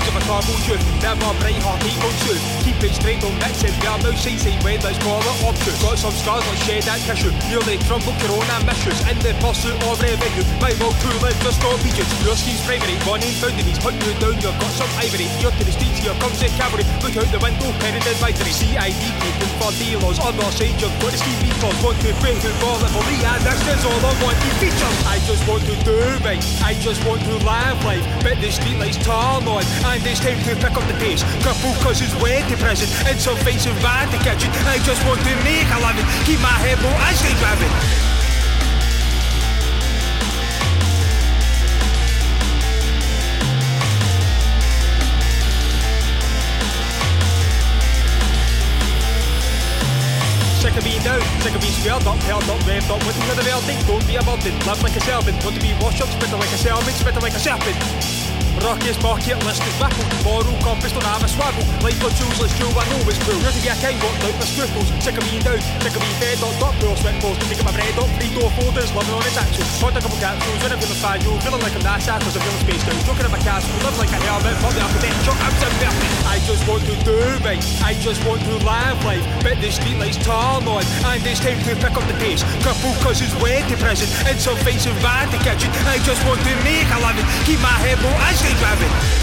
marble truth. Never bright heart, hate on truth. Keep it straight on mix it. Bear no side side when let's call it option. Got some scars like shed that tissue. Nearly crumbled corona missions. In the pursuit of revenue. My will to live not regions. Your scheme's primary. Found in these hunt you down. You've got some ivory. You're to the streets here comes the cavalry. Look out the window, headed advisory. CID keeping for dealers. Other side you've got the ski meatballs. Want to pray to ball it for me and this is all I want to feature. I just want to do right. I just want to live life. But the streetlights turn on and it's time to pick up the pace. Couple cousins went to prison and some fights in to kitchen. I just want to make a living. Keep my head low and stay grabbing. Sick of being down, sick of being squared up, held up, revved up, waiting for the verdict. Don't be a burden, live like a servant. Want to be washed up, spitter like a servant, spitter like a serpent. Rockiest bucket list is baffled. Moral compass don't have a swaggle. Life on tools, let's do I know it's true. Ready to be a king, got out my scruples. Sick of being down, sick of being fed up, not poor sweat balls. Taking my bread up, three door folders, living on its actual. Bought a couple capsules, when I'm feeling fragile, feeling like I'm NASA, cause I'm feeling spaced out. Joking in my castle, live like a hermit, but the architecture, I'm so perfect. I just want to do right, I just want to live life. But the streetlights turn on, and it's time to pick up the pace. Couple cousins went to prison, and some fights in van to kitchen. I just want to make a living, keep my head low and stay grabbing.